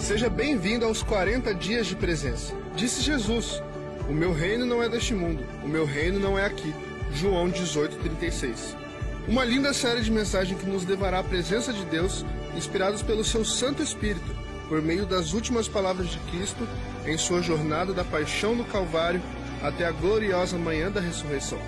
Seja bem-vindo aos 40 dias de presença. Disse Jesus: O meu reino não é deste mundo, o meu reino não é aqui. João 18:36. Uma linda série de mensagens que nos levará à presença de Deus, inspirados pelo seu Santo Espírito, por meio das últimas palavras de Cristo em sua jornada da paixão no Calvário até a gloriosa manhã da ressurreição.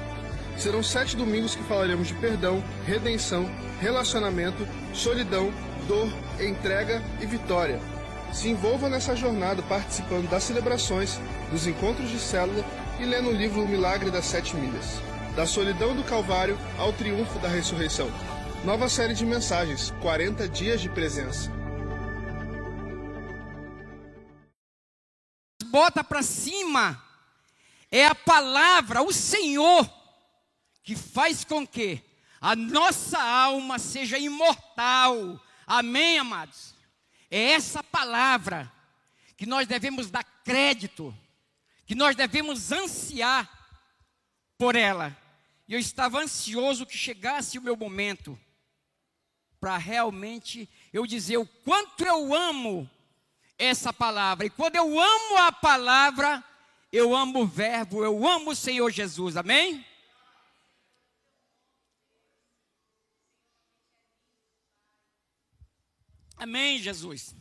Serão sete domingos que falaremos de perdão, redenção, relacionamento, solidão, dor, entrega e vitória. Se envolva nessa jornada participando das celebrações, dos encontros de célula e lendo o livro O Milagre das Sete Milhas. Da solidão do Calvário ao triunfo da ressurreição. Nova série de mensagens, 40 dias de presença. Bota para cima é a palavra, o Senhor, que faz com que a nossa alma seja imortal. Amém, amados? É essa palavra que nós devemos dar crédito, que nós devemos ansiar por ela. E eu estava ansioso que chegasse o meu momento para realmente eu dizer o quanto eu amo essa palavra. E quando eu amo a palavra, eu amo o Verbo, eu amo o Senhor Jesus. Amém? Amém, Jesus.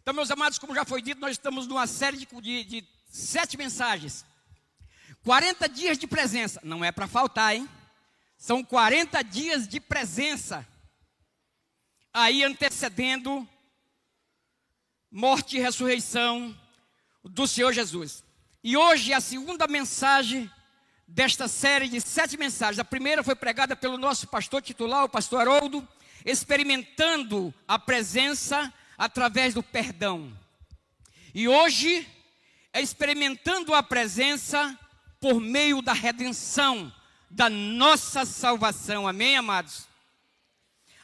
Então, meus amados, como já foi dito, nós estamos numa série de, de, de sete mensagens. 40 dias de presença. Não é para faltar, hein? São 40 dias de presença. Aí antecedendo morte e ressurreição do Senhor Jesus. E hoje é a segunda mensagem desta série de sete mensagens. A primeira foi pregada pelo nosso pastor titular, o pastor Haroldo experimentando a presença através do perdão. E hoje é experimentando a presença por meio da redenção, da nossa salvação. Amém, amados?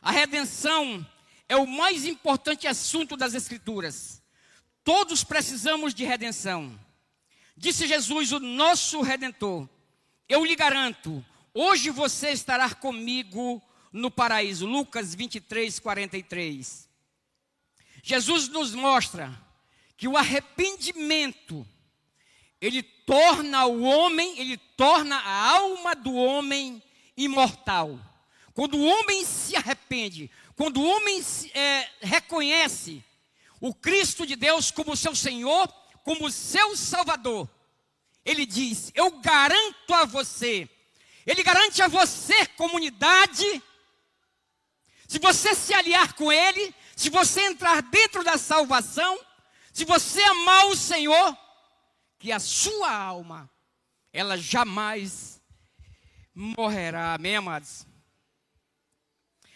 A redenção é o mais importante assunto das Escrituras. Todos precisamos de redenção. Disse Jesus, o nosso redentor: Eu lhe garanto, hoje você estará comigo no paraíso. Lucas 23, 43. Jesus nos mostra que o arrependimento, ele torna o homem, ele torna a alma do homem imortal. Quando o homem se arrepende, quando o homem é, reconhece o Cristo de Deus como seu Senhor, como seu Salvador, ele diz: Eu garanto a você, ele garante a você, comunidade, se você se aliar com Ele, se você entrar dentro da salvação, se você amar o Senhor, que a sua alma, ela jamais morrerá. Amém, amados?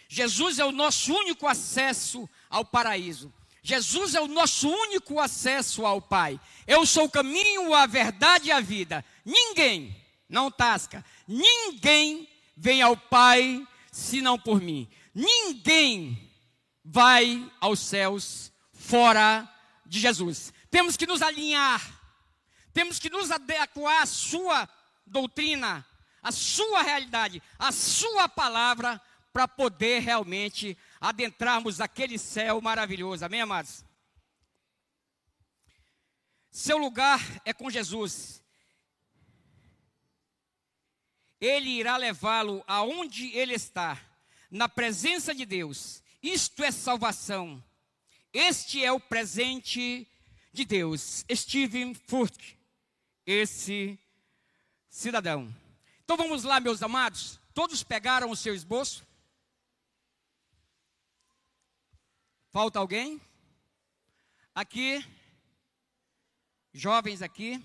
Jesus é o nosso único acesso ao paraíso. Jesus é o nosso único acesso ao Pai. Eu sou o caminho, a verdade e a vida. Ninguém, não tasca, ninguém vem ao Pai senão por mim. Ninguém vai aos céus fora de Jesus. Temos que nos alinhar, temos que nos adequar à sua doutrina, à sua realidade, à sua palavra, para poder realmente adentrarmos aquele céu maravilhoso. Amém, amados? Seu lugar é com Jesus. Ele irá levá-lo aonde ele está na presença de Deus. Isto é salvação. Este é o presente de Deus. Steven Furtick, esse cidadão. Então vamos lá, meus amados. Todos pegaram o seu esboço? Falta alguém? Aqui, jovens aqui,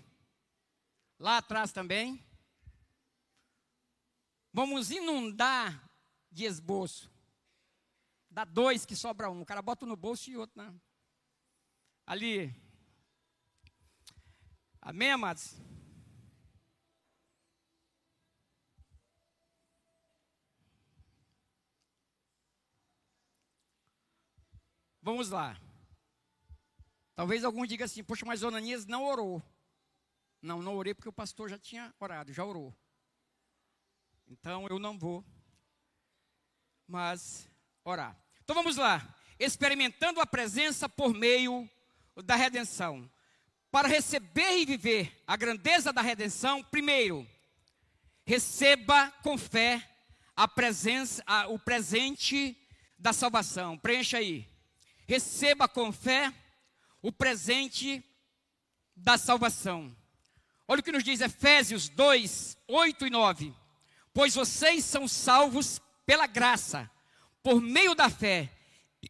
lá atrás também. Vamos inundar de esboço. Dá dois que sobra um. O cara bota no bolso e outro na. Ali. Amém, amados? Vamos lá. Talvez algum diga assim, poxa, mas Onanias não orou. Não, não orei porque o pastor já tinha orado, já orou. Então eu não vou mas orar. Então vamos lá. experimentando a presença por meio da redenção. Para receber e viver a grandeza da redenção, primeiro, receba com fé a presença, a, o presente da salvação. Preencha aí. Receba com fé o presente da salvação. Olha o que nos diz Efésios 2, 8 e 9. Pois vocês são salvos pela graça, por meio da fé.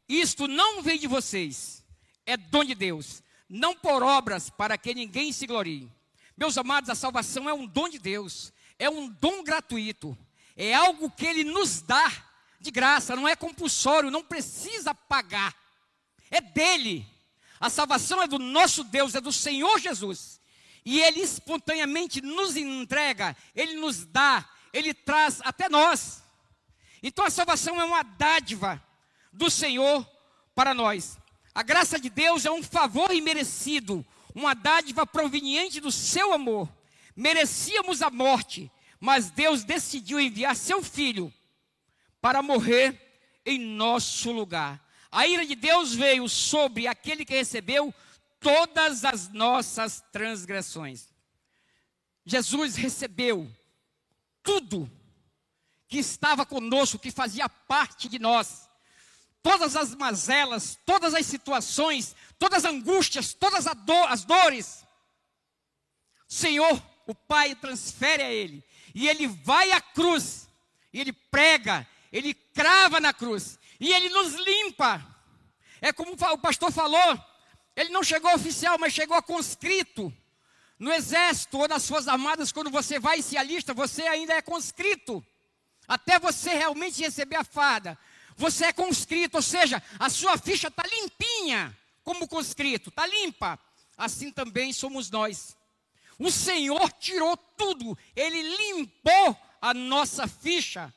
Isto não vem de vocês, é dom de Deus, não por obras para que ninguém se glorie. Meus amados, a salvação é um dom de Deus, é um dom gratuito, é algo que Ele nos dá de graça, não é compulsório, não precisa pagar, é dele. A salvação é do nosso Deus, é do Senhor Jesus. E Ele espontaneamente nos entrega, Ele nos dá, Ele traz até nós. Então a salvação é uma dádiva do Senhor para nós. A graça de Deus é um favor imerecido, uma dádiva proveniente do seu amor. Merecíamos a morte, mas Deus decidiu enviar seu filho para morrer em nosso lugar. A ira de Deus veio sobre aquele que recebeu todas as nossas transgressões. Jesus recebeu tudo que estava conosco, que fazia parte de nós. Todas as mazelas, todas as situações, todas as angústias, todas as, do as dores. Senhor, o Pai transfere a Ele. E Ele vai à cruz. E Ele prega. Ele crava na cruz e ele nos limpa. É como o pastor falou, ele não chegou oficial, mas chegou conscrito. No exército ou nas suas armadas, quando você vai e se alista, você ainda é conscrito. Até você realmente receber a fada. Você é conscrito, ou seja, a sua ficha está limpinha, como conscrito, está limpa. Assim também somos nós. O Senhor tirou tudo, Ele limpou a nossa ficha,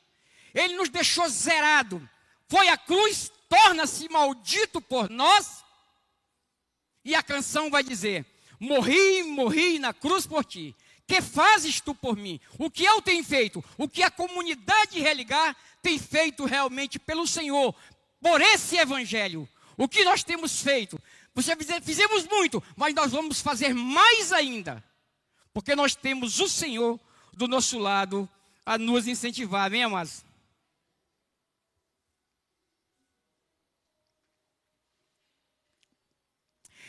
Ele nos deixou zerado foi a cruz, torna-se maldito por nós. E a canção vai dizer: Morri, morri na cruz por ti. Que fazes tu por mim? O que eu tenho feito? O que a comunidade religar tem feito realmente pelo Senhor, por esse evangelho? O que nós temos feito? Você fizemos muito, mas nós vamos fazer mais ainda, porque nós temos o Senhor do nosso lado a nos incentivar, amém, amados?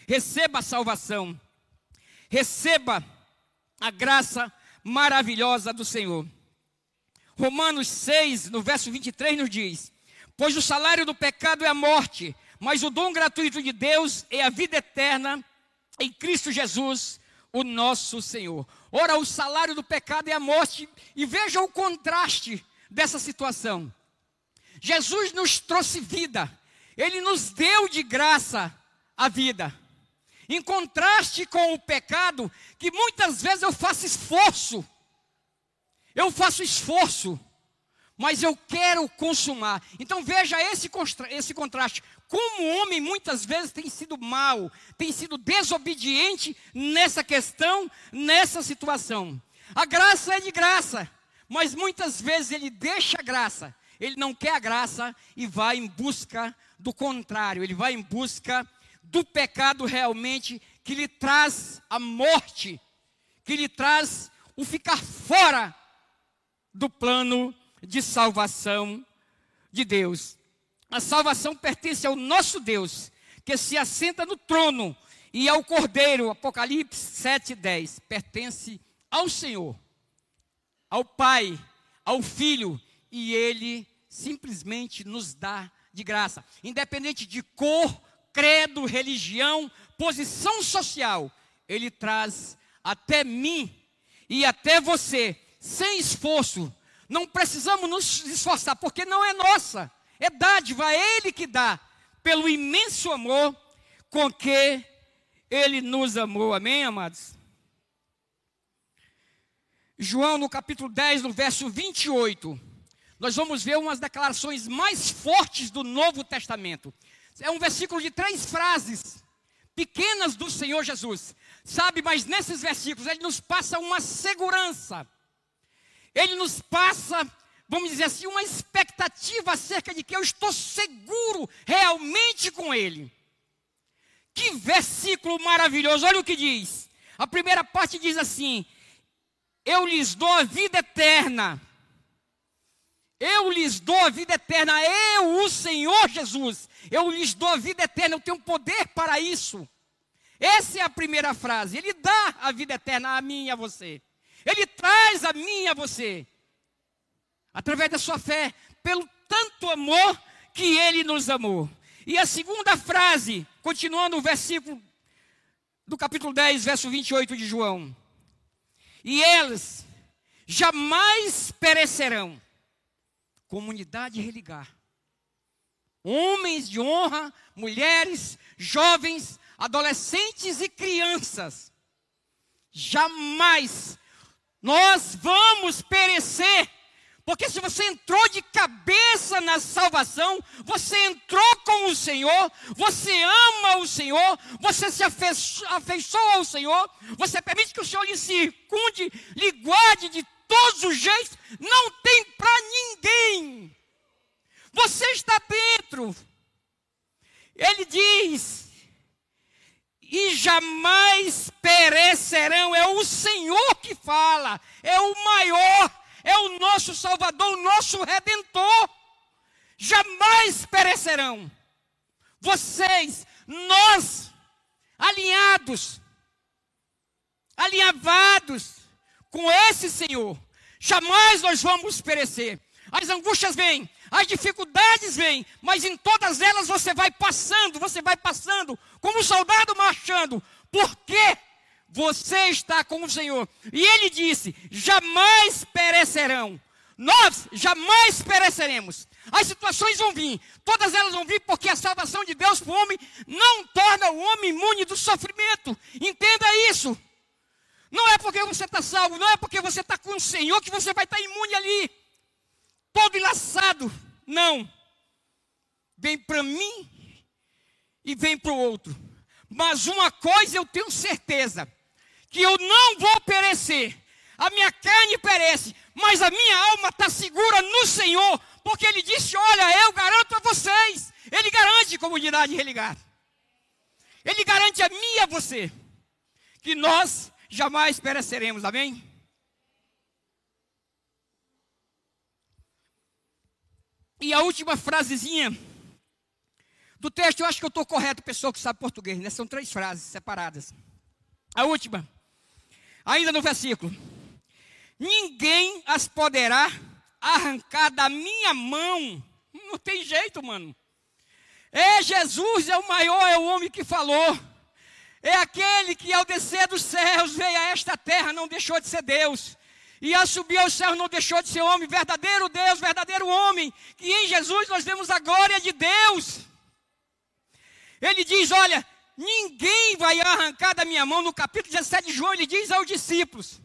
receba a salvação, receba a graça maravilhosa do Senhor. Romanos 6, no verso 23, nos diz: Pois o salário do pecado é a morte, mas o dom gratuito de Deus é a vida eterna em Cristo Jesus, o nosso Senhor. Ora, o salário do pecado é a morte, e veja o contraste dessa situação. Jesus nos trouxe vida, ele nos deu de graça a vida. Em contraste com o pecado, que muitas vezes eu faço esforço, eu faço esforço, mas eu quero consumar. Então veja esse, esse contraste. Como o homem muitas vezes tem sido mal, tem sido desobediente nessa questão, nessa situação. A graça é de graça, mas muitas vezes ele deixa a graça, ele não quer a graça e vai em busca do contrário, ele vai em busca do pecado realmente que lhe traz a morte, que lhe traz o ficar fora do plano de salvação de Deus. A salvação pertence ao nosso Deus, que se assenta no trono, e ao Cordeiro, Apocalipse 7:10, pertence ao Senhor, ao Pai, ao Filho, e ele simplesmente nos dá de graça, independente de cor, credo, religião, posição social, ele traz até mim e até você, sem esforço. Não precisamos nos esforçar, porque não é nossa, é dádiva, é Ele que dá, pelo imenso amor com que Ele nos amou. Amém, amados? João, no capítulo 10, no verso 28, nós vamos ver umas declarações mais fortes do Novo Testamento. É um versículo de três frases pequenas do Senhor Jesus. Sabe, mas nesses versículos ele nos passa uma segurança. Ele nos passa vamos dizer assim, uma expectativa acerca de que eu estou seguro realmente com Ele. Que versículo maravilhoso, olha o que diz. A primeira parte diz assim: Eu lhes dou a vida eterna. Eu lhes dou a vida eterna, eu, o Senhor Jesus, eu lhes dou a vida eterna, eu tenho poder para isso. Essa é a primeira frase. Ele dá a vida eterna a mim e a você. Ele traz a mim e a você. Através da sua fé, pelo tanto amor que ele nos amou. E a segunda frase, continuando o versículo do capítulo 10, verso 28 de João. E eles jamais perecerão. Comunidade religar. Homens de honra, mulheres, jovens, adolescentes e crianças. Jamais nós vamos perecer. Porque se você entrou de cabeça na salvação, você entrou com o Senhor, você ama o Senhor, você se afeiçoa ao Senhor, você permite que o Senhor lhe circunde, lhe guarde de todos os jeitos, não tem para ninguém. Você está dentro. Ele diz: e jamais perecerão. É o Senhor que fala, é o maior, é o nosso Salvador, o nosso Redentor. Jamais perecerão. Vocês, nós, alinhados, alinhavados com esse Senhor, jamais nós vamos perecer. As angústias vêm, as dificuldades vêm, mas em todas elas você vai passando, você vai passando, como um soldado marchando, porque você está com o Senhor. E ele disse: jamais perecerão. Nós jamais pereceremos. As situações vão vir, todas elas vão vir porque a salvação de Deus para o homem não torna o homem imune do sofrimento. Entenda isso. Não é porque você está salvo, não é porque você está com o Senhor que você vai estar imune ali todo enlaçado. Não. Vem para mim e vem para o outro. Mas uma coisa eu tenho certeza: que eu não vou perecer. A minha carne perece, mas a minha alma está segura no Senhor, porque Ele disse: Olha, eu garanto a vocês. Ele garante comunidade religada. Ele garante a mim e a você que nós jamais pereceremos. Amém? E a última frasezinha do texto, eu acho que eu estou correto, pessoa que sabe português, né? São três frases separadas. A última, ainda no versículo: Ninguém as poderá arrancar da minha mão. Não tem jeito, mano. É Jesus, é o maior, é o homem que falou. É aquele que ao descer dos céus veio a esta terra, não deixou de ser Deus e a subir aos céus não deixou de ser homem, verdadeiro Deus, verdadeiro homem, que em Jesus nós vemos a glória de Deus. Ele diz: Olha, ninguém vai arrancar da minha mão, no capítulo 17 de João, ele diz aos discípulos: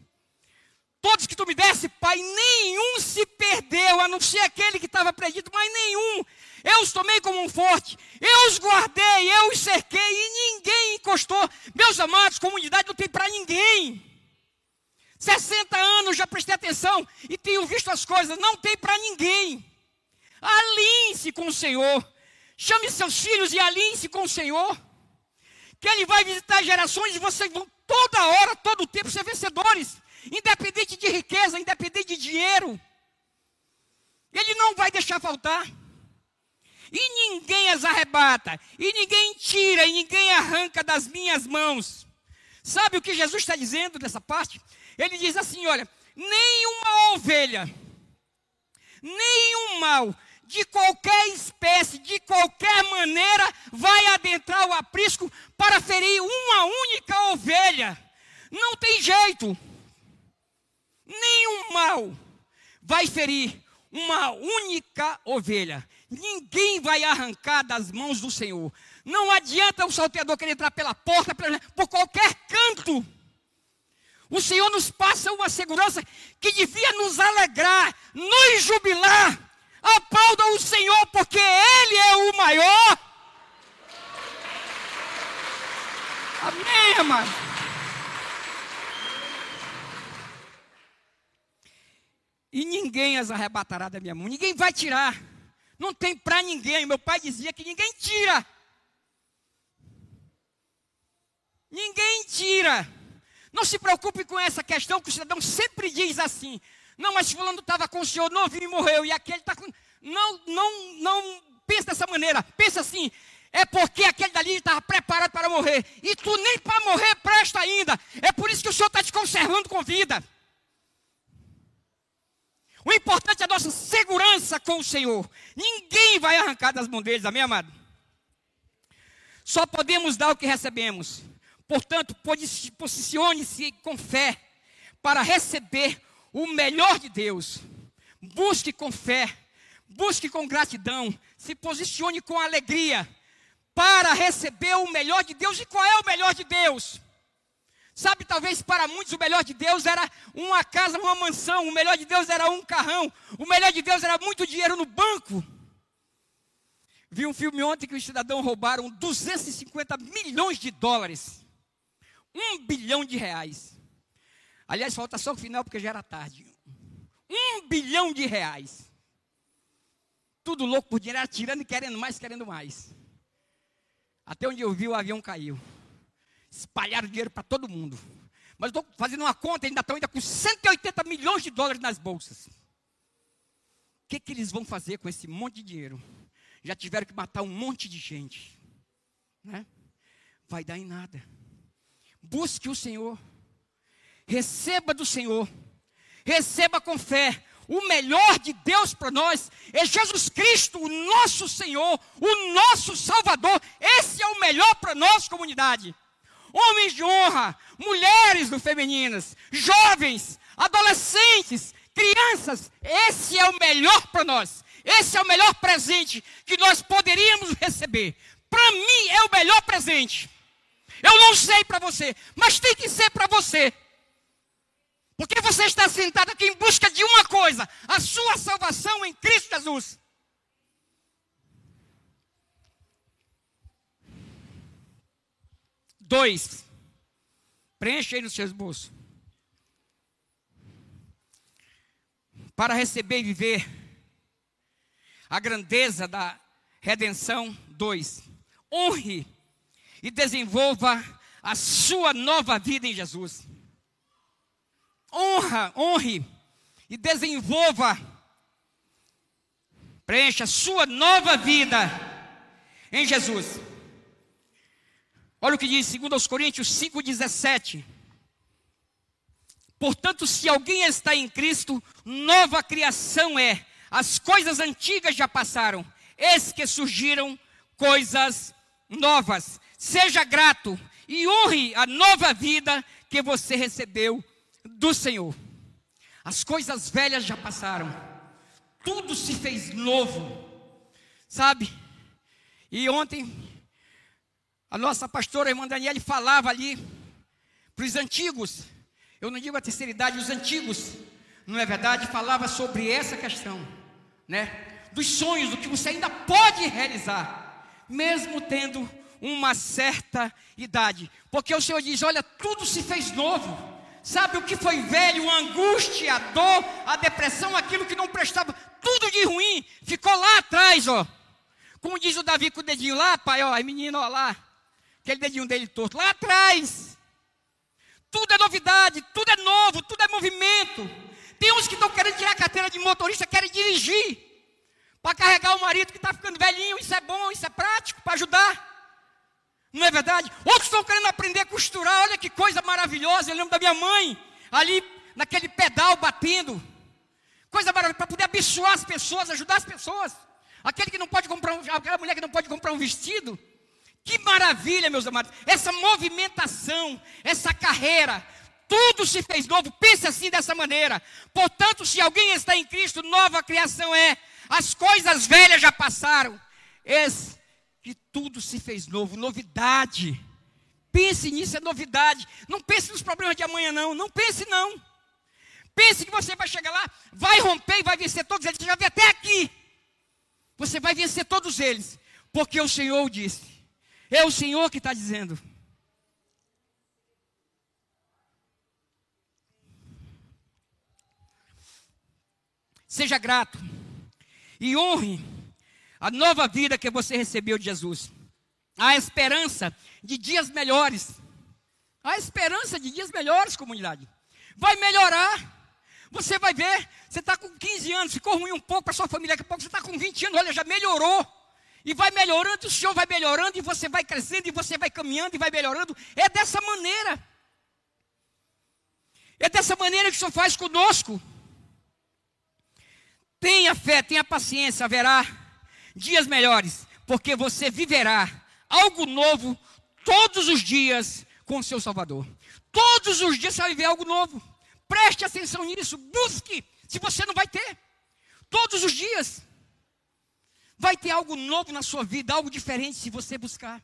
Todos que tu me desse, Pai, nenhum se perdeu, a não ser aquele que estava perdido, mas nenhum. Eu os tomei como um forte, eu os guardei, eu os cerquei e ninguém encostou. Meus amados, comunidade não tem para ninguém. 60 anos já prestei atenção e tenho visto as coisas, não tem para ninguém. Alinhe-se com o Senhor. Chame seus filhos e alinhe-se com o Senhor. Que Ele vai visitar gerações e vocês vão toda hora, todo tempo ser vencedores. Independente de riqueza, independente de dinheiro. Ele não vai deixar faltar. E ninguém as arrebata. E ninguém tira. E ninguém arranca das minhas mãos. Sabe o que Jesus está dizendo nessa parte? Ele diz assim: olha, nenhuma ovelha, nenhum mal, de qualquer espécie, de qualquer maneira, vai adentrar o aprisco para ferir uma única ovelha. Não tem jeito. Nenhum mal vai ferir uma única ovelha. Ninguém vai arrancar das mãos do Senhor. Não adianta o salteador querer entrar pela porta, por qualquer canto. O Senhor nos passa uma segurança que devia nos alegrar, nos jubilar. Aplauda o Senhor, porque Ele é o maior. Amém, amado. E ninguém as arrebatará da minha mão, ninguém vai tirar. Não tem para ninguém. Meu pai dizia que ninguém tira. Ninguém tira. Não se preocupe com essa questão, que o cidadão sempre diz assim: não, mas fulano estava com o senhor novinho e morreu, e aquele está com. Não, não, não pense dessa maneira. Pensa assim: é porque aquele dali estava preparado para morrer. E tu nem para morrer presta ainda. É por isso que o Senhor está te conservando com vida. O importante é a nossa segurança com o Senhor. Ninguém vai arrancar das mãos deles, amém, amado? Só podemos dar o que recebemos. Portanto, posicione-se com fé para receber o melhor de Deus. Busque com fé, busque com gratidão, se posicione com alegria para receber o melhor de Deus. E qual é o melhor de Deus? Sabe, talvez para muitos o melhor de Deus era uma casa, uma mansão, o melhor de Deus era um carrão, o melhor de Deus era muito dinheiro no banco. Vi um filme ontem que os cidadãos roubaram 250 milhões de dólares, um bilhão de reais. Aliás, falta só o final porque já era tarde. Um bilhão de reais. Tudo louco por dinheiro, atirando e querendo mais, querendo mais. Até onde eu vi, o avião caiu. Espalharam dinheiro para todo mundo. Mas estou fazendo uma conta, ainda estão ainda com 180 milhões de dólares nas bolsas. O que, que eles vão fazer com esse monte de dinheiro? Já tiveram que matar um monte de gente. Né? Vai dar em nada. Busque o Senhor receba do Senhor, receba com fé. O melhor de Deus para nós é Jesus Cristo, o nosso Senhor, o nosso Salvador. Esse é o melhor para nós, comunidade. Homens de honra, mulheres do femininas, jovens, adolescentes, crianças, esse é o melhor para nós. Esse é o melhor presente que nós poderíamos receber. Para mim é o melhor presente. Eu não sei para você, mas tem que ser para você. Porque você está sentado aqui em busca de uma coisa: a sua salvação em Cristo Jesus. Dois, preencha aí nos seus bolsos. Para receber e viver a grandeza da redenção. Dois, honre e desenvolva a sua nova vida em Jesus honra, honre e desenvolva, preencha sua nova vida em Jesus. Olha o que diz 2 Coríntios 5,17. Portanto, se alguém está em Cristo, nova criação é. As coisas antigas já passaram, eis que surgiram coisas novas. Seja grato e honre a nova vida que você recebeu do Senhor. As coisas velhas já passaram, tudo se fez novo, sabe? E ontem, a nossa pastora, a irmã Daniele, falava ali para os antigos, eu não digo a terceira idade, os antigos, não é verdade? Falava sobre essa questão, né? Dos sonhos, do que você ainda pode realizar, mesmo tendo uma certa idade, porque o Senhor diz: olha, tudo se fez novo. Sabe o que foi velho? A angústia, a dor, a depressão, aquilo que não prestava, tudo de ruim, ficou lá atrás, ó. Como diz o Davi com o dedinho lá, pai, ó, menino, ó lá, aquele dedinho dele torto, lá atrás. Tudo é novidade, tudo é novo, tudo é movimento. Tem uns que estão querendo tirar a carteira de motorista, querem dirigir, para carregar o marido que está ficando velhinho, isso é bom, isso é prático, para ajudar. Não é verdade? Outros estão querendo aprender a costurar. Olha que coisa maravilhosa. Eu lembro da minha mãe ali naquele pedal batendo. Coisa maravilhosa para poder abençoar as pessoas, ajudar as pessoas. Aquele que não pode comprar um, aquela mulher que não pode comprar um vestido. Que maravilha, meus amados. Essa movimentação, essa carreira, tudo se fez novo. Pense assim dessa maneira. Portanto, se alguém está em Cristo, nova criação é. As coisas velhas já passaram. Esse que tudo se fez novo, novidade. Pense nisso, é novidade. Não pense nos problemas de amanhã, não. Não pense, não. Pense que você vai chegar lá, vai romper e vai vencer todos eles. Você já vê até aqui. Você vai vencer todos eles. Porque o Senhor disse. É o Senhor que está dizendo. Seja grato e honre a nova vida que você recebeu de Jesus. Há esperança de dias melhores. Há esperança de dias melhores, comunidade. Vai melhorar. Você vai ver, você está com 15 anos, ficou ruim um pouco para sua família, daqui a pouco você está com 20 anos, olha, já melhorou. E vai melhorando, o Senhor vai melhorando, e você vai crescendo, e você vai caminhando, e vai melhorando. É dessa maneira. É dessa maneira que o Senhor faz conosco. Tenha fé, tenha paciência, haverá dias melhores, porque você viverá algo novo todos os dias com o seu Salvador. Todos os dias você vai viver algo novo. Preste atenção nisso, busque, se você não vai ter. Todos os dias. Vai ter algo novo na sua vida, algo diferente se você buscar.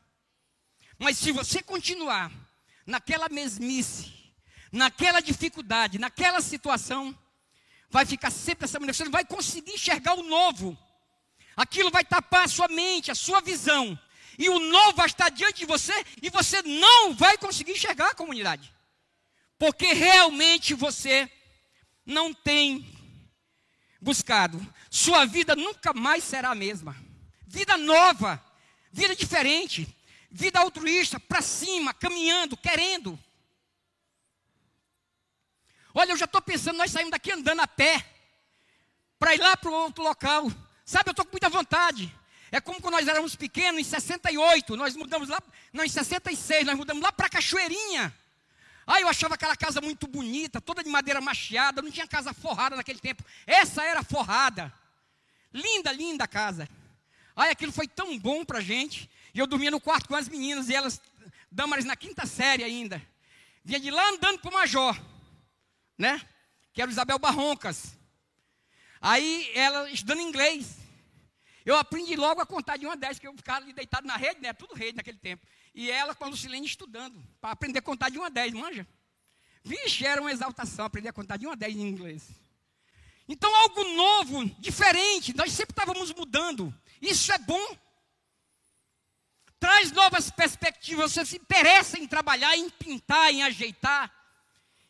Mas se você continuar naquela mesmice, naquela dificuldade, naquela situação, vai ficar sempre essa maneira. Você não vai conseguir enxergar o novo. Aquilo vai tapar a sua mente, a sua visão. E o novo vai estar diante de você e você não vai conseguir enxergar a comunidade. Porque realmente você não tem buscado. Sua vida nunca mais será a mesma. Vida nova, vida diferente, vida altruísta, para cima, caminhando, querendo. Olha, eu já estou pensando, nós saímos daqui andando a pé, para ir lá para outro local. Sabe, eu estou com muita vontade. É como quando nós éramos pequenos, em 68, nós mudamos lá, não, em 66, nós mudamos lá para Cachoeirinha. Aí eu achava aquela casa muito bonita, toda de madeira macheada, não tinha casa forrada naquele tempo. Essa era forrada. Linda, linda casa. Aí aquilo foi tão bom para a gente. E eu dormia no quarto com as meninas, e elas, damares na quinta série ainda. Vinha de lá andando para o Major né? Que era Isabel Barroncas. Aí ela estudando inglês. Eu aprendi logo a contar de uma dez, que eu ficava ali deitado na rede, né? Tudo rede naquele tempo. E ela com a Lucilene estudando, para aprender a contar de uma a dez, manja? Vixe, era uma exaltação aprender a contar de uma a dez em inglês. Então, algo novo, diferente, nós sempre estávamos mudando. Isso é bom. Traz novas perspectivas, você se interessa em trabalhar, em pintar, em ajeitar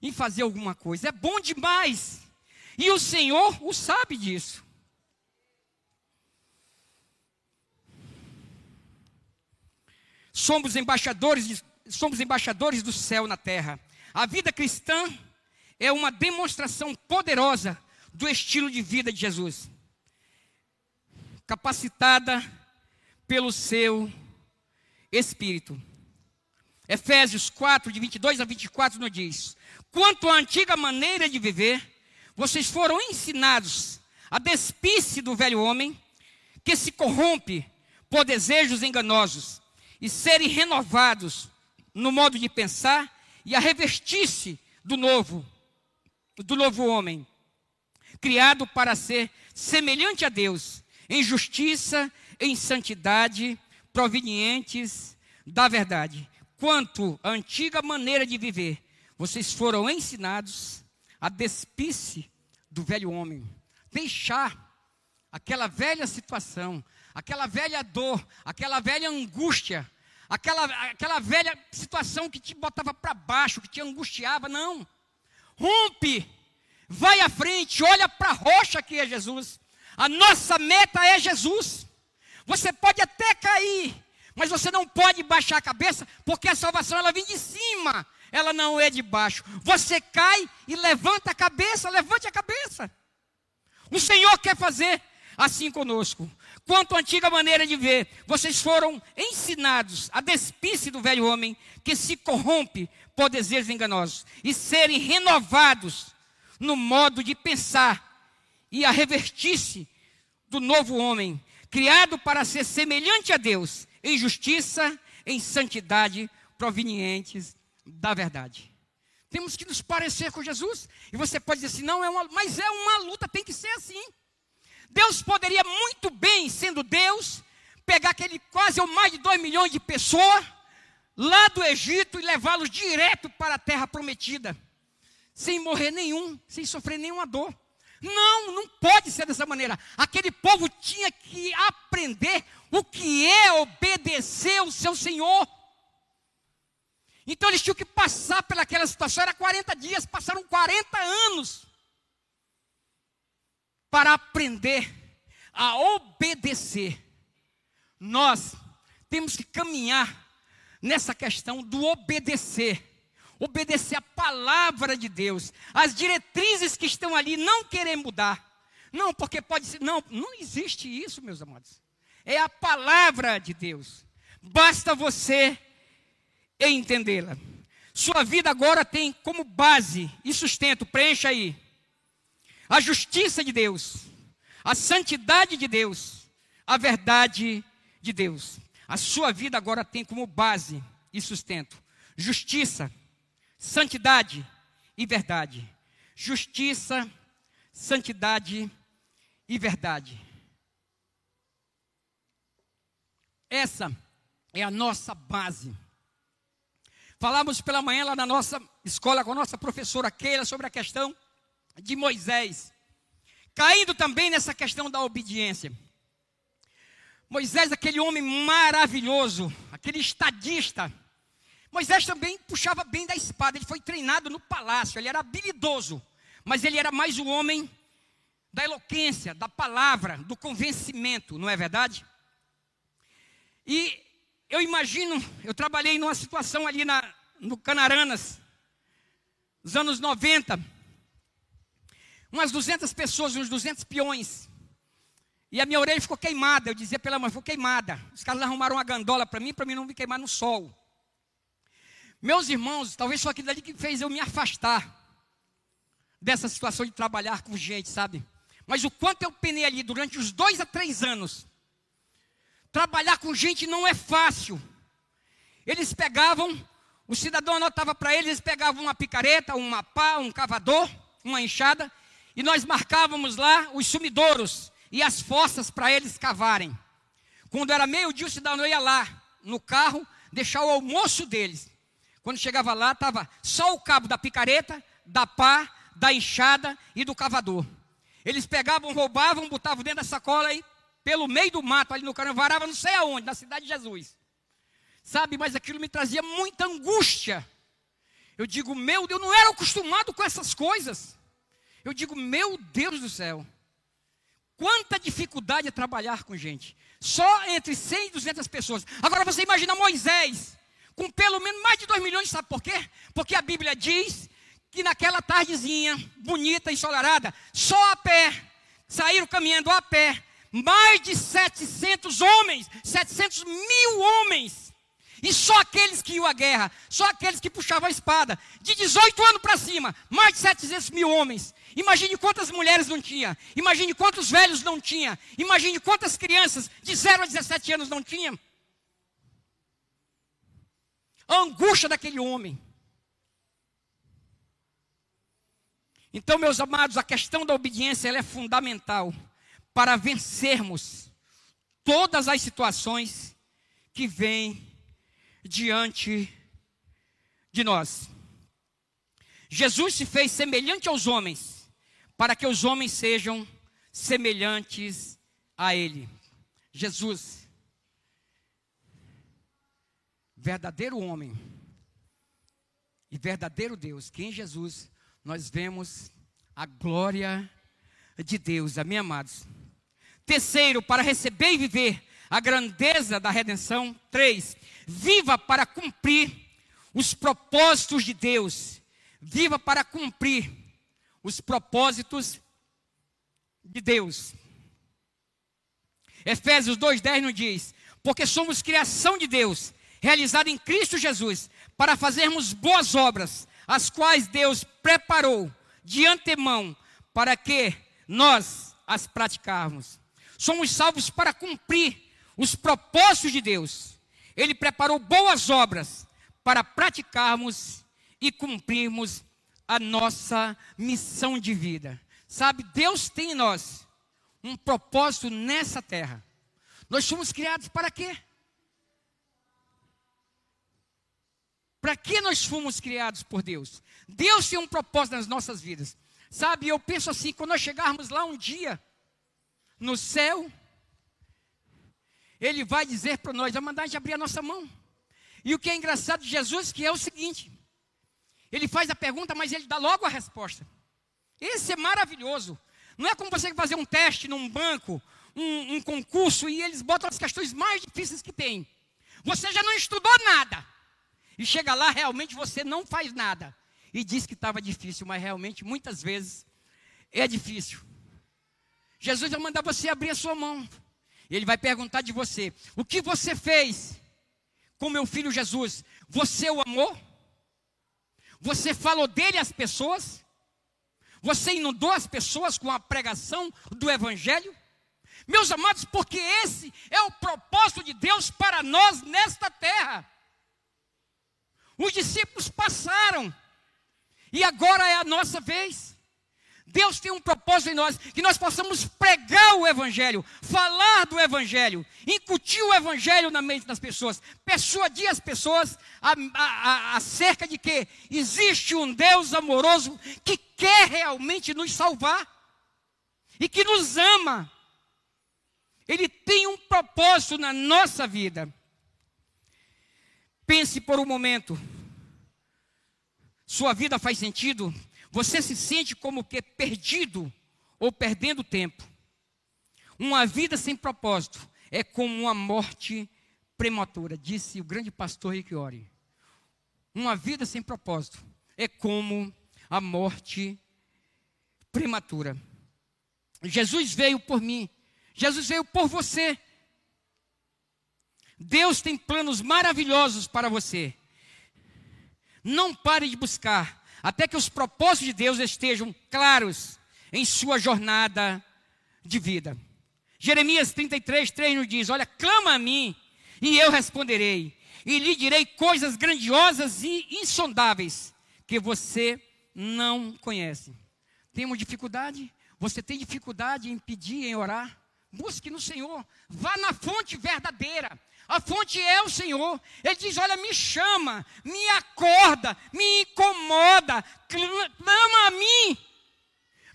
em fazer alguma coisa. É bom demais. E o Senhor o sabe disso. Somos embaixadores, somos embaixadores do céu na terra. A vida cristã é uma demonstração poderosa do estilo de vida de Jesus. Capacitada pelo seu espírito. Efésios 4, de 22 a 24, nos diz: Quanto à antiga maneira de viver, vocês foram ensinados a despir-se do velho homem, que se corrompe por desejos enganosos, e serem renovados no modo de pensar e a revestir-se do novo, do novo homem, criado para ser semelhante a Deus, em justiça, em santidade, provenientes da verdade. Quanto à antiga maneira de viver, vocês foram ensinados a despir-se do velho homem, deixar aquela velha situação, aquela velha dor, aquela velha angústia, aquela, aquela velha situação que te botava para baixo, que te angustiava. Não. Rompe, vai à frente, olha para a rocha que é Jesus. A nossa meta é Jesus. Você pode até cair, mas você não pode baixar a cabeça, porque a salvação ela vem de cima ela não é de baixo. Você cai e levanta a cabeça, levante a cabeça. O Senhor quer fazer assim conosco. Quanto à antiga maneira de ver, vocês foram ensinados a despir-se do velho homem que se corrompe por desejos enganosos e serem renovados no modo de pensar e a revestir-se do novo homem, criado para ser semelhante a Deus, em justiça, em santidade, provenientes da verdade. Temos que nos parecer com Jesus. E você pode dizer assim, não, é uma, mas é uma luta, tem que ser assim. Deus poderia muito bem, sendo Deus, pegar aquele quase ou mais de dois milhões de pessoas lá do Egito e levá-los direto para a terra prometida, sem morrer nenhum, sem sofrer nenhuma dor. Não, não pode ser dessa maneira. Aquele povo tinha que aprender o que é obedecer o seu Senhor. Então eles tinham que passar pelaquela situação, era 40 dias, passaram 40 anos. Para aprender a obedecer. Nós temos que caminhar nessa questão do obedecer. Obedecer a palavra de Deus, as diretrizes que estão ali, não querer mudar. Não, porque pode ser. Não, não existe isso, meus amados. É a palavra de Deus. Basta você entendê-la. Sua vida agora tem como base e sustento, preencha aí, a justiça de Deus, a santidade de Deus, a verdade de Deus. A sua vida agora tem como base e sustento justiça, santidade e verdade. Justiça, santidade e verdade. Essa é a nossa base. Falamos pela manhã lá na nossa escola com a nossa professora Keila sobre a questão de Moisés, caindo também nessa questão da obediência. Moisés, aquele homem maravilhoso, aquele estadista. Moisés também puxava bem da espada, ele foi treinado no palácio, ele era habilidoso, mas ele era mais o homem da eloquência, da palavra, do convencimento, não é verdade? E eu imagino, eu trabalhei numa situação ali na, no Canaranas, nos anos 90, umas 200 pessoas, uns 200 peões. E a minha orelha ficou queimada. Eu dizia pela mãe, ficou queimada. Os caras arrumaram uma gandola para mim, para mim não me queimar no sol. Meus irmãos, talvez foi aquilo ali que fez eu me afastar dessa situação de trabalhar com gente, sabe? Mas o quanto eu penei ali durante os dois a três anos, Trabalhar com gente não é fácil. Eles pegavam, o cidadão anotava para eles, eles pegavam uma picareta, uma pá, um cavador, uma enxada, e nós marcávamos lá os sumidouros e as fossas para eles cavarem. Quando era meio-dia, o cidadão ia lá no carro deixar o almoço deles. Quando chegava lá, estava só o cabo da picareta, da pá, da enxada e do cavador. Eles pegavam, roubavam, botavam dentro da sacola e pelo meio do mato, ali no caramba, varava não sei aonde, na cidade de Jesus. Sabe, mas aquilo me trazia muita angústia. Eu digo, meu Deus, eu não era acostumado com essas coisas. Eu digo, meu Deus do céu. Quanta dificuldade é trabalhar com gente. Só entre 100 e 200 pessoas. Agora você imagina Moisés, com pelo menos mais de 2 milhões, sabe por quê? Porque a Bíblia diz que naquela tardezinha, bonita ensolarada, só a pé, saíram caminhando a pé, mais de 700 homens, 700 mil homens. E só aqueles que iam à guerra, só aqueles que puxavam a espada, de 18 anos para cima, mais de 700 mil homens. Imagine quantas mulheres não tinha, imagine quantos velhos não tinha, imagine quantas crianças de 0 a 17 anos não tinha. A angústia daquele homem. Então, meus amados, a questão da obediência é fundamental para vencermos todas as situações que vêm diante de nós. Jesus se fez semelhante aos homens, para que os homens sejam semelhantes a Ele. Jesus, verdadeiro homem e verdadeiro Deus, que em Jesus nós vemos a glória de Deus, amém, amados? Terceiro, para receber e viver a grandeza da redenção. Três, viva para cumprir os propósitos de Deus. Viva para cumprir os propósitos de Deus. Efésios 2,10 nos diz: Porque somos criação de Deus, realizada em Cristo Jesus, para fazermos boas obras, as quais Deus preparou de antemão para que nós as praticarmos somos salvos para cumprir os propósitos de Deus. Ele preparou boas obras para praticarmos e cumprirmos a nossa missão de vida. Sabe, Deus tem em nós um propósito nessa terra. Nós somos criados para quê? Para que nós fomos criados por Deus? Deus tem um propósito nas nossas vidas. Sabe, eu penso assim, quando nós chegarmos lá um dia, no céu, ele vai dizer para nós, vai mandar a gente abrir a nossa mão. E o que é engraçado de Jesus, que é o seguinte, ele faz a pergunta, mas ele dá logo a resposta. Esse é maravilhoso. Não é como você fazer um teste num banco, um, um concurso, e eles botam as questões mais difíceis que tem. Você já não estudou nada. E chega lá, realmente você não faz nada. E diz que estava difícil, mas realmente muitas vezes é difícil. Jesus vai mandar você abrir a sua mão. Ele vai perguntar de você: o que você fez com meu filho Jesus? Você o amou? Você falou dele às pessoas? Você inundou as pessoas com a pregação do Evangelho? Meus amados, porque esse é o propósito de Deus para nós nesta terra. Os discípulos passaram, e agora é a nossa vez. Deus tem um propósito em nós, que nós possamos pregar o Evangelho, falar do Evangelho, incutir o Evangelho na mente das pessoas, persuadir as pessoas a, a, a, acerca de que existe um Deus amoroso que quer realmente nos salvar e que nos ama. Ele tem um propósito na nossa vida. Pense por um momento. Sua vida faz sentido? Você se sente como que perdido ou perdendo tempo. Uma vida sem propósito é como uma morte prematura, disse o grande pastor Rick Ori. Uma vida sem propósito é como a morte prematura. Jesus veio por mim, Jesus veio por você. Deus tem planos maravilhosos para você. Não pare de buscar até que os propósitos de Deus estejam claros em sua jornada de vida. Jeremias 33, 3 nos diz: Olha, clama a mim, e eu responderei, e lhe direi coisas grandiosas e insondáveis que você não conhece. Temos dificuldade? Você tem dificuldade em pedir, em orar? Busque no Senhor, vá na fonte verdadeira. A fonte é o Senhor. Ele diz: Olha, me chama, me acorda, me incomoda, clama a mim,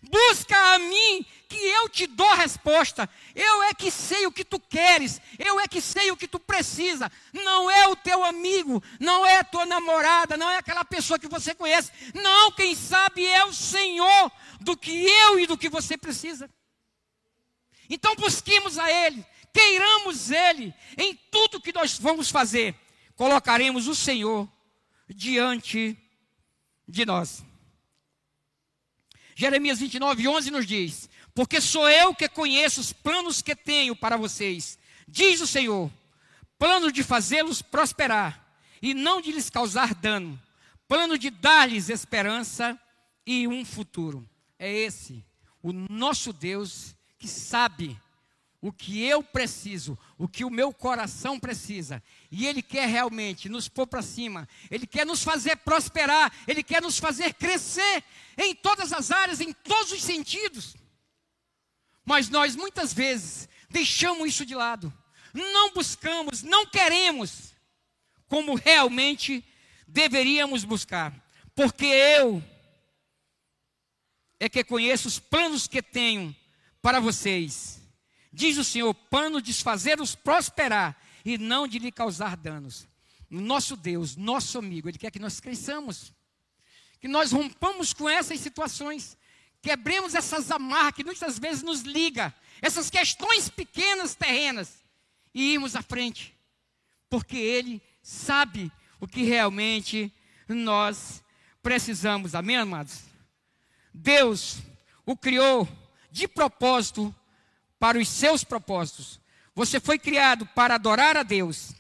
busca a mim, que eu te dou a resposta. Eu é que sei o que tu queres, eu é que sei o que tu precisa. Não é o teu amigo, não é a tua namorada, não é aquela pessoa que você conhece. Não, quem sabe é o Senhor do que eu e do que você precisa. Então busquemos a Ele, queiramos Ele, em tudo que nós vamos fazer, colocaremos o Senhor diante de nós. Jeremias 29, 11 nos diz: Porque sou eu que conheço os planos que tenho para vocês, diz o Senhor, plano de fazê-los prosperar e não de lhes causar dano, plano de dar-lhes esperança e um futuro. É esse o nosso Deus que sabe o que eu preciso, o que o meu coração precisa. E Ele quer realmente nos pôr para cima, Ele quer nos fazer prosperar, Ele quer nos fazer crescer em todas as áreas, em todos os sentidos. Mas nós muitas vezes deixamos isso de lado, não buscamos, não queremos, como realmente deveríamos buscar, porque eu é que conheço os planos que tenho para vocês Diz o Senhor: plano de desfazer-os prosperar e não de lhe causar danos. Nosso Deus, nosso amigo, Ele quer que nós cresçamos, que nós rompamos com essas situações, quebremos essas amarras que muitas vezes nos liga, essas questões pequenas terrenas, e irmos à frente, porque Ele sabe o que realmente nós precisamos. Amém, amados? Deus o criou de propósito para os seus propósitos. Você foi criado para adorar a Deus.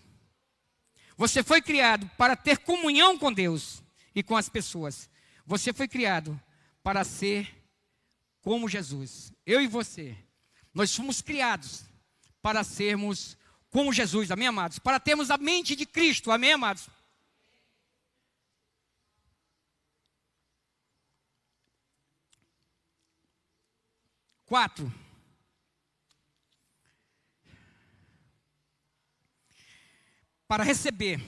Você foi criado para ter comunhão com Deus e com as pessoas. Você foi criado para ser como Jesus. Eu e você. Nós fomos criados para sermos como Jesus, amém, amados? Para termos a mente de Cristo, amém, amados? Quatro. Para receber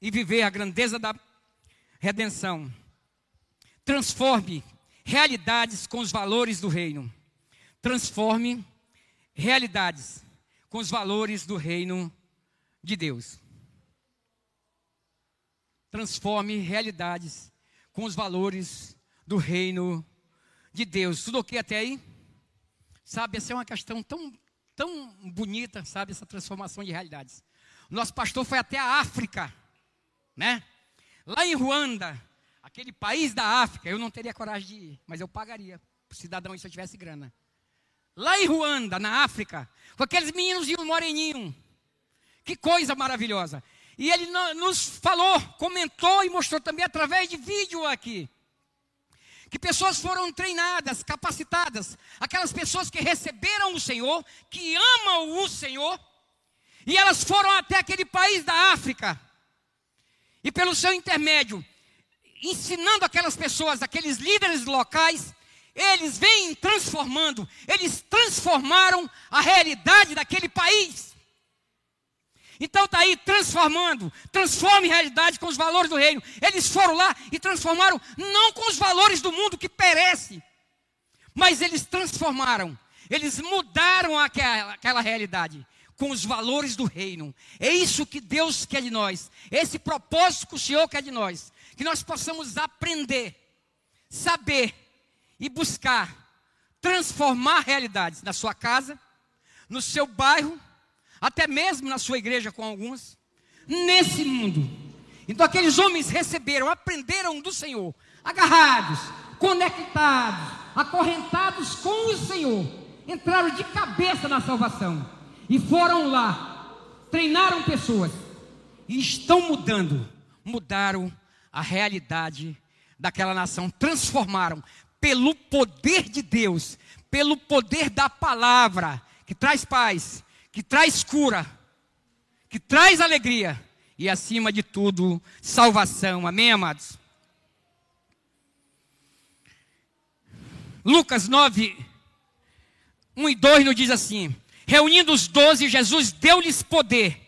e viver a grandeza da redenção. Transforme realidades com os valores do reino. Transforme realidades com os valores do reino de Deus. Transforme realidades com os valores do reino de Deus. Tudo ok até aí? Sabe, essa é uma questão tão, tão bonita, sabe, essa transformação de realidades. Nosso pastor foi até a África, né? Lá em Ruanda, aquele país da África, eu não teria coragem de ir, mas eu pagaria para cidadão se eu tivesse grana. Lá em Ruanda, na África, com aqueles meninos e um moreninho. Que coisa maravilhosa. E ele nos falou, comentou e mostrou também através de vídeo aqui. Que pessoas foram treinadas, capacitadas, aquelas pessoas que receberam o Senhor, que amam o Senhor, e elas foram até aquele país da África, e pelo seu intermédio, ensinando aquelas pessoas, aqueles líderes locais, eles vêm transformando, eles transformaram a realidade daquele país. Então está aí transformando, transforme realidade com os valores do reino. Eles foram lá e transformaram, não com os valores do mundo que perece, mas eles transformaram, eles mudaram aquela, aquela realidade com os valores do reino. É isso que Deus quer de nós, esse propósito que o Senhor quer de nós, que nós possamos aprender, saber e buscar transformar realidades na sua casa, no seu bairro, até mesmo na sua igreja com alguns, nesse mundo. Então aqueles homens receberam, aprenderam do Senhor, agarrados, conectados, acorrentados com o Senhor, entraram de cabeça na salvação e foram lá, treinaram pessoas e estão mudando, mudaram a realidade daquela nação, transformaram pelo poder de Deus, pelo poder da palavra, que traz paz, que traz cura, que traz alegria e, acima de tudo, salvação. Amém, amados? Lucas 9, 1 e 2 nos diz assim: Reunindo os doze, Jesus deu-lhes poder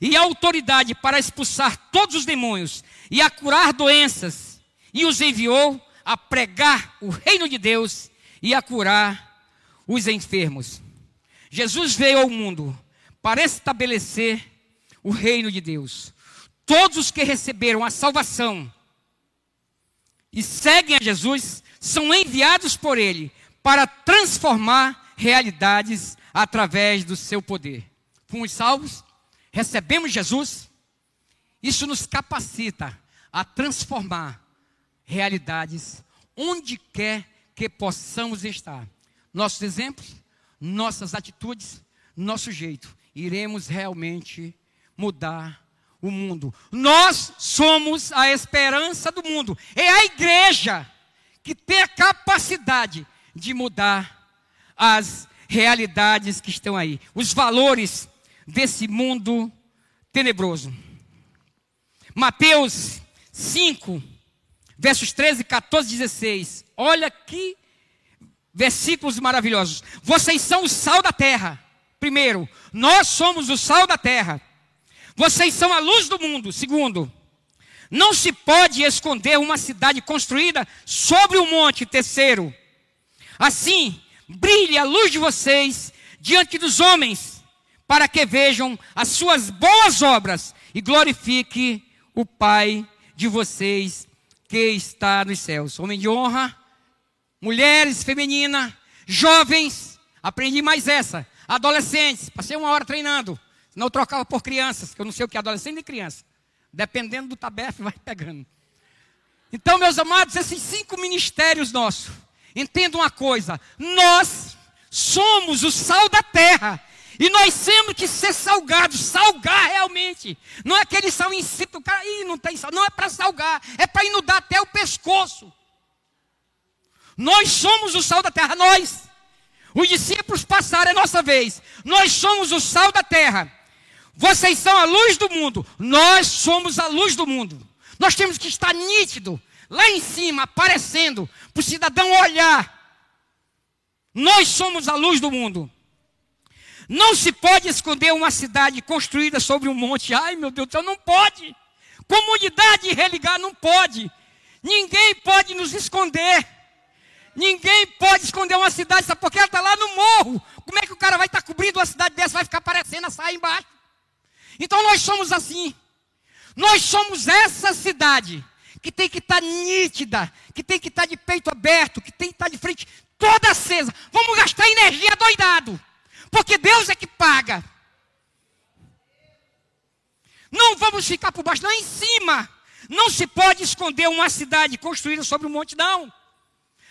e autoridade para expulsar todos os demônios e a curar doenças, e os enviou a pregar o reino de Deus e a curar os enfermos. Jesus veio ao mundo para estabelecer o reino de Deus. Todos os que receberam a salvação e seguem a Jesus são enviados por Ele para transformar realidades através do seu poder. Fomos salvos, recebemos Jesus, isso nos capacita a transformar realidades onde quer que possamos estar. Nossos exemplos, nossas atitudes, nosso jeito, iremos realmente mudar o mundo. Nós somos a esperança do mundo. É a igreja que tem a capacidade de mudar as realidades que estão aí, os valores desse mundo tenebroso. Mateus 5, versos 13, 14, 16. Olha que versículos maravilhosos. Vocês são o sal da terra. Primeiro, nós somos o sal da terra. Vocês são a luz do mundo. Segundo, não se pode esconder uma cidade construída sobre um monte. Terceiro, assim, brilhe a luz de vocês diante dos homens, para que vejam as suas boas obras e glorifique o Pai de vocês que está nos céus. Homem de honra, mulheres, feminina, jovens, aprendi mais essa. Adolescentes, passei uma hora treinando. Não trocava por crianças, que eu não sei o que é adolescente e criança. Dependendo do tabefe, vai pegando. Então, meus amados, esses cinco ministérios nossos, entendam uma coisa: nós somos o sal da terra. E nós temos que ser salgados, salgar realmente. Não é aquele sal insípido, o cara, Ih, não tem sal. Não é para salgar, é para inundar até o pescoço. Nós somos o sal da terra, nós. Os discípulos passaram, é nossa vez. Nós somos o sal da terra. Vocês são a luz do mundo. Nós somos a luz do mundo. Nós temos que estar nítido, lá em cima, aparecendo, para o cidadão olhar. Nós somos a luz do mundo. Não se pode esconder uma cidade construída sobre um monte. Ai, meu Deus céu, não pode. Comunidade religar não pode. Ninguém pode nos esconder. Ninguém pode esconder uma cidade, sabe porque ela está lá no morro. Como é que o cara vai estar tá cobrindo uma cidade dessa, vai ficar parecendo a saia embaixo? Então nós somos assim. Nós somos essa cidade que tem que estar tá nítida, que tem que estar tá de peito aberto, que tem que estar tá de frente toda acesa. Vamos gastar energia doidado. Porque Deus é que paga. Não vamos ficar por baixo, não em cima. Não se pode esconder uma cidade construída sobre um monte, não.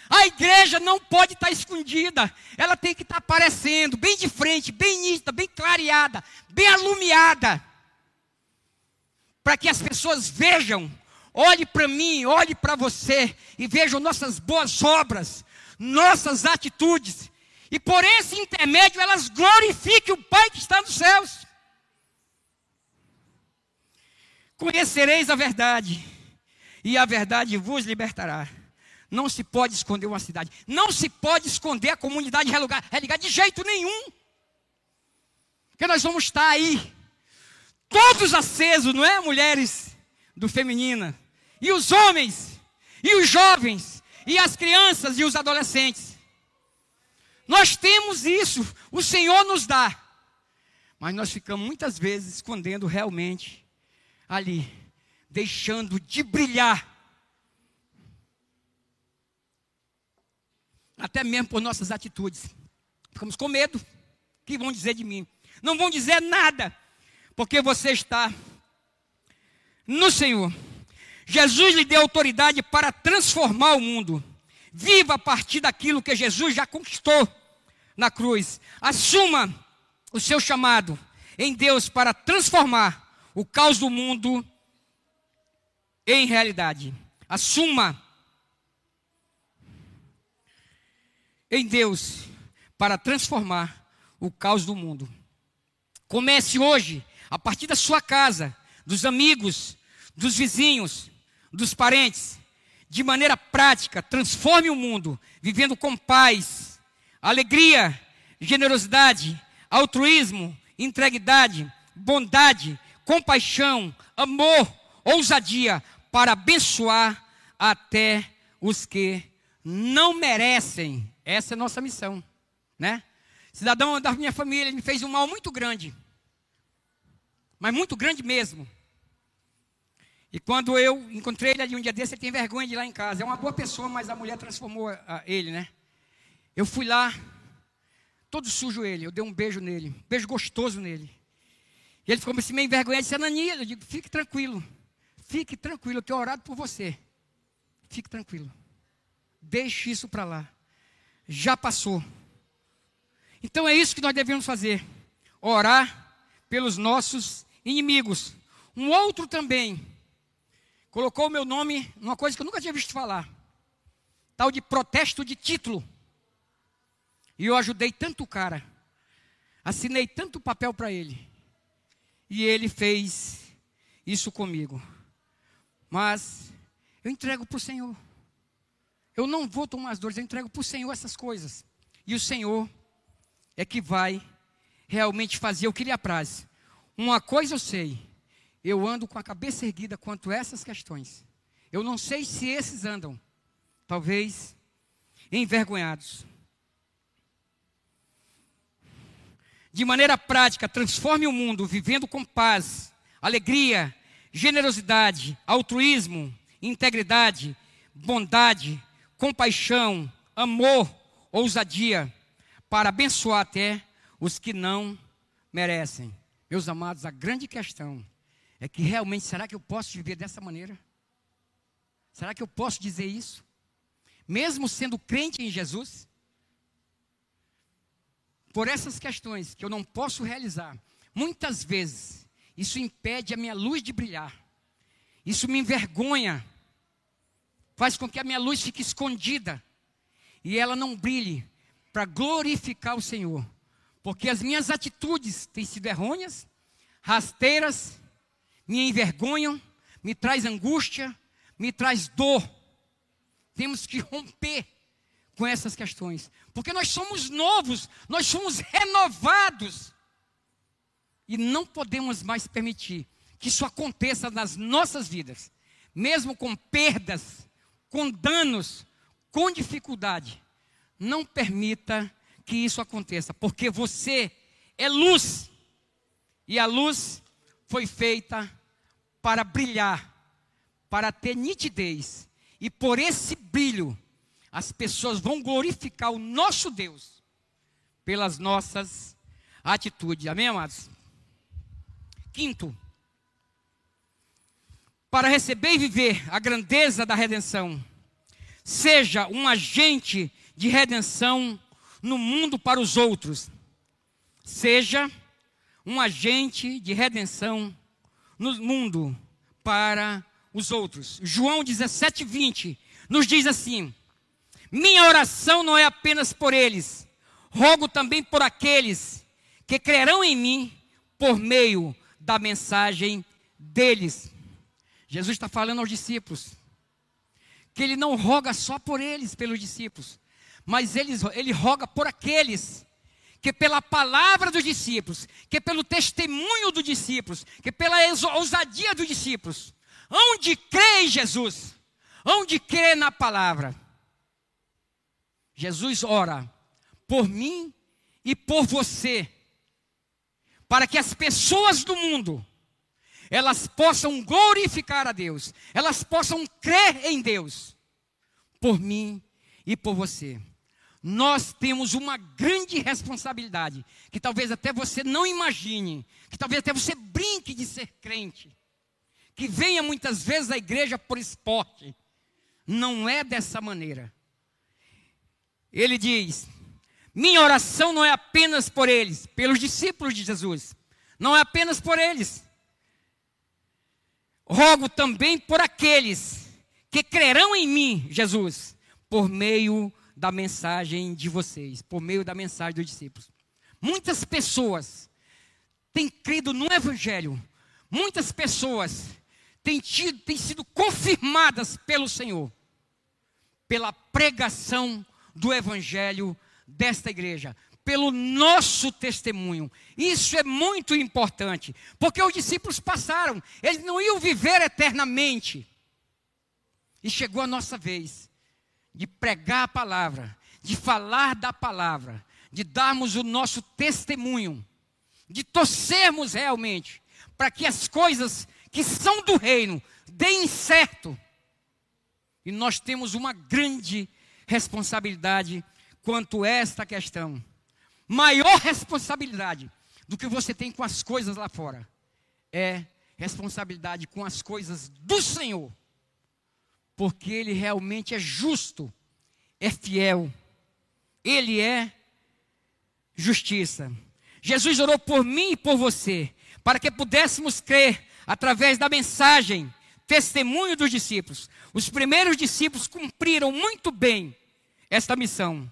A igreja não pode estar escondida. Ela tem que estar aparecendo, bem de frente, bem nítida, bem clareada, bem alumiada. Para que as pessoas vejam, olhe para mim, olhe para você e vejam nossas boas obras, nossas atitudes. E por esse intermédio elas glorifiquem o Pai que está nos céus. Conhecereis a verdade, e a verdade vos libertará. Não se pode esconder uma cidade. Não se pode esconder a comunidade religada de jeito nenhum. Porque nós vamos estar aí, todos acesos, não é, mulheres do feminina? E os homens, e os jovens, e as crianças e os adolescentes. Nós temos isso, o Senhor nos dá. Mas nós ficamos muitas vezes escondendo realmente ali, deixando de brilhar. Até mesmo por nossas atitudes. Ficamos com medo. O que vão dizer de mim? Não vão dizer nada, porque você está no Senhor. Jesus lhe deu autoridade para transformar o mundo. Viva a partir daquilo que Jesus já conquistou na cruz. Assuma o seu chamado em Deus para transformar o caos do mundo em realidade. Assuma em Deus para transformar o caos do mundo. Comece hoje, a partir da sua casa, dos amigos, dos vizinhos, dos parentes, de maneira prática, transforme o mundo, vivendo com paz, alegria, generosidade, altruísmo, integridade, bondade, compaixão, amor, ousadia, para abençoar até os que não merecem. Essa é a nossa missão, né? Cidadão da minha família me fez um mal muito grande. Mas muito grande mesmo. E quando eu encontrei ele ali um dia desse, ele tem vergonha de ir lá em casa. É uma boa pessoa, mas a mulher transformou a, ele, né? Eu fui lá, todo sujo ele. Eu dei um beijo nele, um beijo gostoso nele. E ele ficou assim, meio envergonhado, disse, Ananias, eu digo, fique tranquilo, fique tranquilo, eu tenho orado por você. Fique tranquilo. Deixe isso para lá. Já passou. Então é isso que nós devemos fazer. Orar pelos nossos inimigos. Um outro também colocou o meu nome numa coisa que eu nunca tinha visto falar. Tal de protesto de título. E eu ajudei tanto o cara. Assinei tanto papel para ele. E ele fez isso comigo. Mas eu entrego para o Senhor. Eu não vou tomar as dores, eu entrego para o Senhor essas coisas. E o Senhor é que vai realmente fazer o que lhe apraz. Uma coisa eu sei, eu ando com a cabeça erguida quanto a essas questões. Eu não sei se esses andam, talvez envergonhados. de maneira prática, transforme o mundo vivendo com paz, alegria, generosidade, altruísmo, integridade, bondade, compaixão, amor, ousadia, para abençoar até os que não merecem. Meus amados, a grande questão é que realmente, será que eu posso viver dessa maneira? Será que eu posso dizer isso? Mesmo sendo crente em Jesus? por essas questões que eu não posso realizar, muitas vezes isso impede a minha luz de brilhar. Isso me envergonha. Faz com que a minha luz fique escondida e ela não brilhe para glorificar o Senhor. Porque as minhas atitudes têm sido errôneas, rasteiras, me envergonham, me traz angústia, me traz dor. Temos que romper com essas questões, porque nós somos novos, nós somos renovados. E não podemos mais permitir que isso aconteça nas nossas vidas, mesmo com perdas, com danos, com dificuldade. Não permita que isso aconteça, porque você é luz, e a luz foi feita para brilhar, para ter nitidez, e por esse brilho, as pessoas vão glorificar o nosso Deus pelas nossas atitudes. Amém, amados? Quinto, para receber e viver a grandeza da redenção, seja um agente de redenção no mundo para os outros. Seja um agente de redenção no mundo para os outros. João 17, 20 nos diz assim: Minha oração não é apenas por eles, rogo também por aqueles que crerão em mim por meio da mensagem deles. Jesus está falando aos discípulos que ele não roga só por eles, pelos discípulos, mas ele, ele roga por aqueles que pela palavra dos discípulos, que pelo testemunho dos discípulos, que pela ousadia dos discípulos, onde crê em Jesus, onde crê na palavra. Jesus ora por mim e por você, para que as pessoas do mundo elas possam glorificar a Deus, elas possam crer em Deus, por mim e por você. Nós temos uma grande responsabilidade, que talvez até você não imagine, que talvez até você brinque de ser crente, que venha muitas vezes à igreja por esporte. Não é dessa maneira. Ele diz: Minha oração não é apenas por eles, pelos discípulos de Jesus, não é apenas por eles, rogo também por aqueles que crerão em mim, Jesus, por meio da mensagem de vocês, por meio da mensagem dos discípulos. Muitas pessoas têm crido no Evangelho, muitas pessoas têm, tido, têm sido confirmadas pelo Senhor, pela pregação do Evangelho desta igreja, pelo nosso testemunho. Isso é muito importante, porque os discípulos passaram, eles não iam viver eternamente. E chegou a nossa vez de pregar a palavra, de falar da palavra, de darmos o nosso testemunho, de torcermos realmente para que as coisas que são do reino deem certo. E nós temos uma grande responsabilidade quanto a esta questão maior responsabilidade do que você tem com as coisas lá fora é responsabilidade com as coisas do Senhor, porque Ele realmente é justo, é fiel, Ele é justiça. Jesus orou por mim e por você, para que pudéssemos crer através da mensagem, testemunho dos discípulos. Os primeiros discípulos cumpriram muito bem esta missão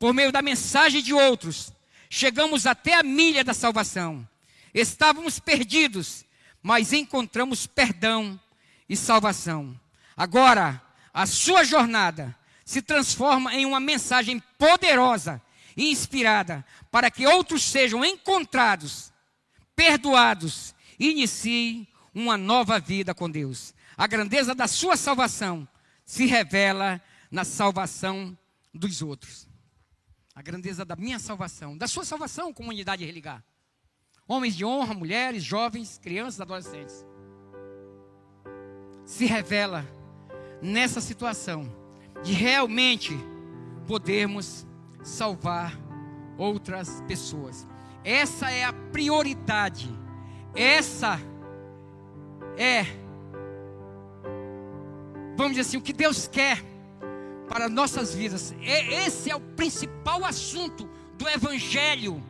por meio da mensagem de outros, chegamos até a milha da salvação. Estávamos perdidos, mas encontramos perdão e salvação. Agora, a sua jornada se transforma em uma mensagem poderosa e inspirada para que outros sejam encontrados, perdoados e iniciem uma nova vida com Deus. A grandeza da sua salvação se revela na salvação dos outros a grandeza da minha salvação, da sua salvação, comunidade religar. Homens de honra, mulheres, jovens, crianças, adolescentes. Se revela nessa situação de realmente podermos salvar outras pessoas. Essa é a prioridade. Essa é, vamos dizer assim, o que Deus quer para nossas vidas. Esse é o principal assunto do Evangelho.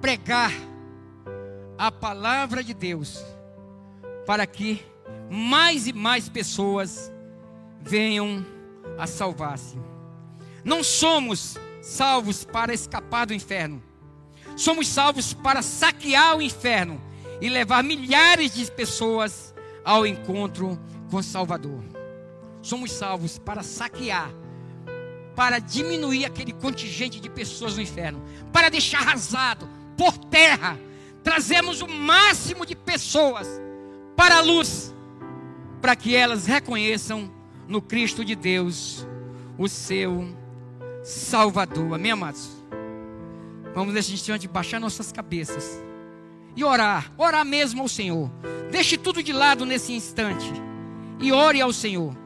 Pregar a palavra de Deus para que mais e mais pessoas venham a salvar-se. Não somos salvos para escapar do inferno. Somos salvos para saquear o inferno e levar milhares de pessoas ao encontro com o Salvador somos salvos para saquear, para diminuir aquele contingente de pessoas no inferno, para deixar arrasado por terra, trazemos o máximo de pessoas para a luz, para que elas reconheçam no Cristo de Deus o seu Salvador. Amém, amados? Vamos nesse instante baixar nossas cabeças e orar, orar mesmo ao Senhor. Deixe tudo de lado nesse instante e ore ao Senhor.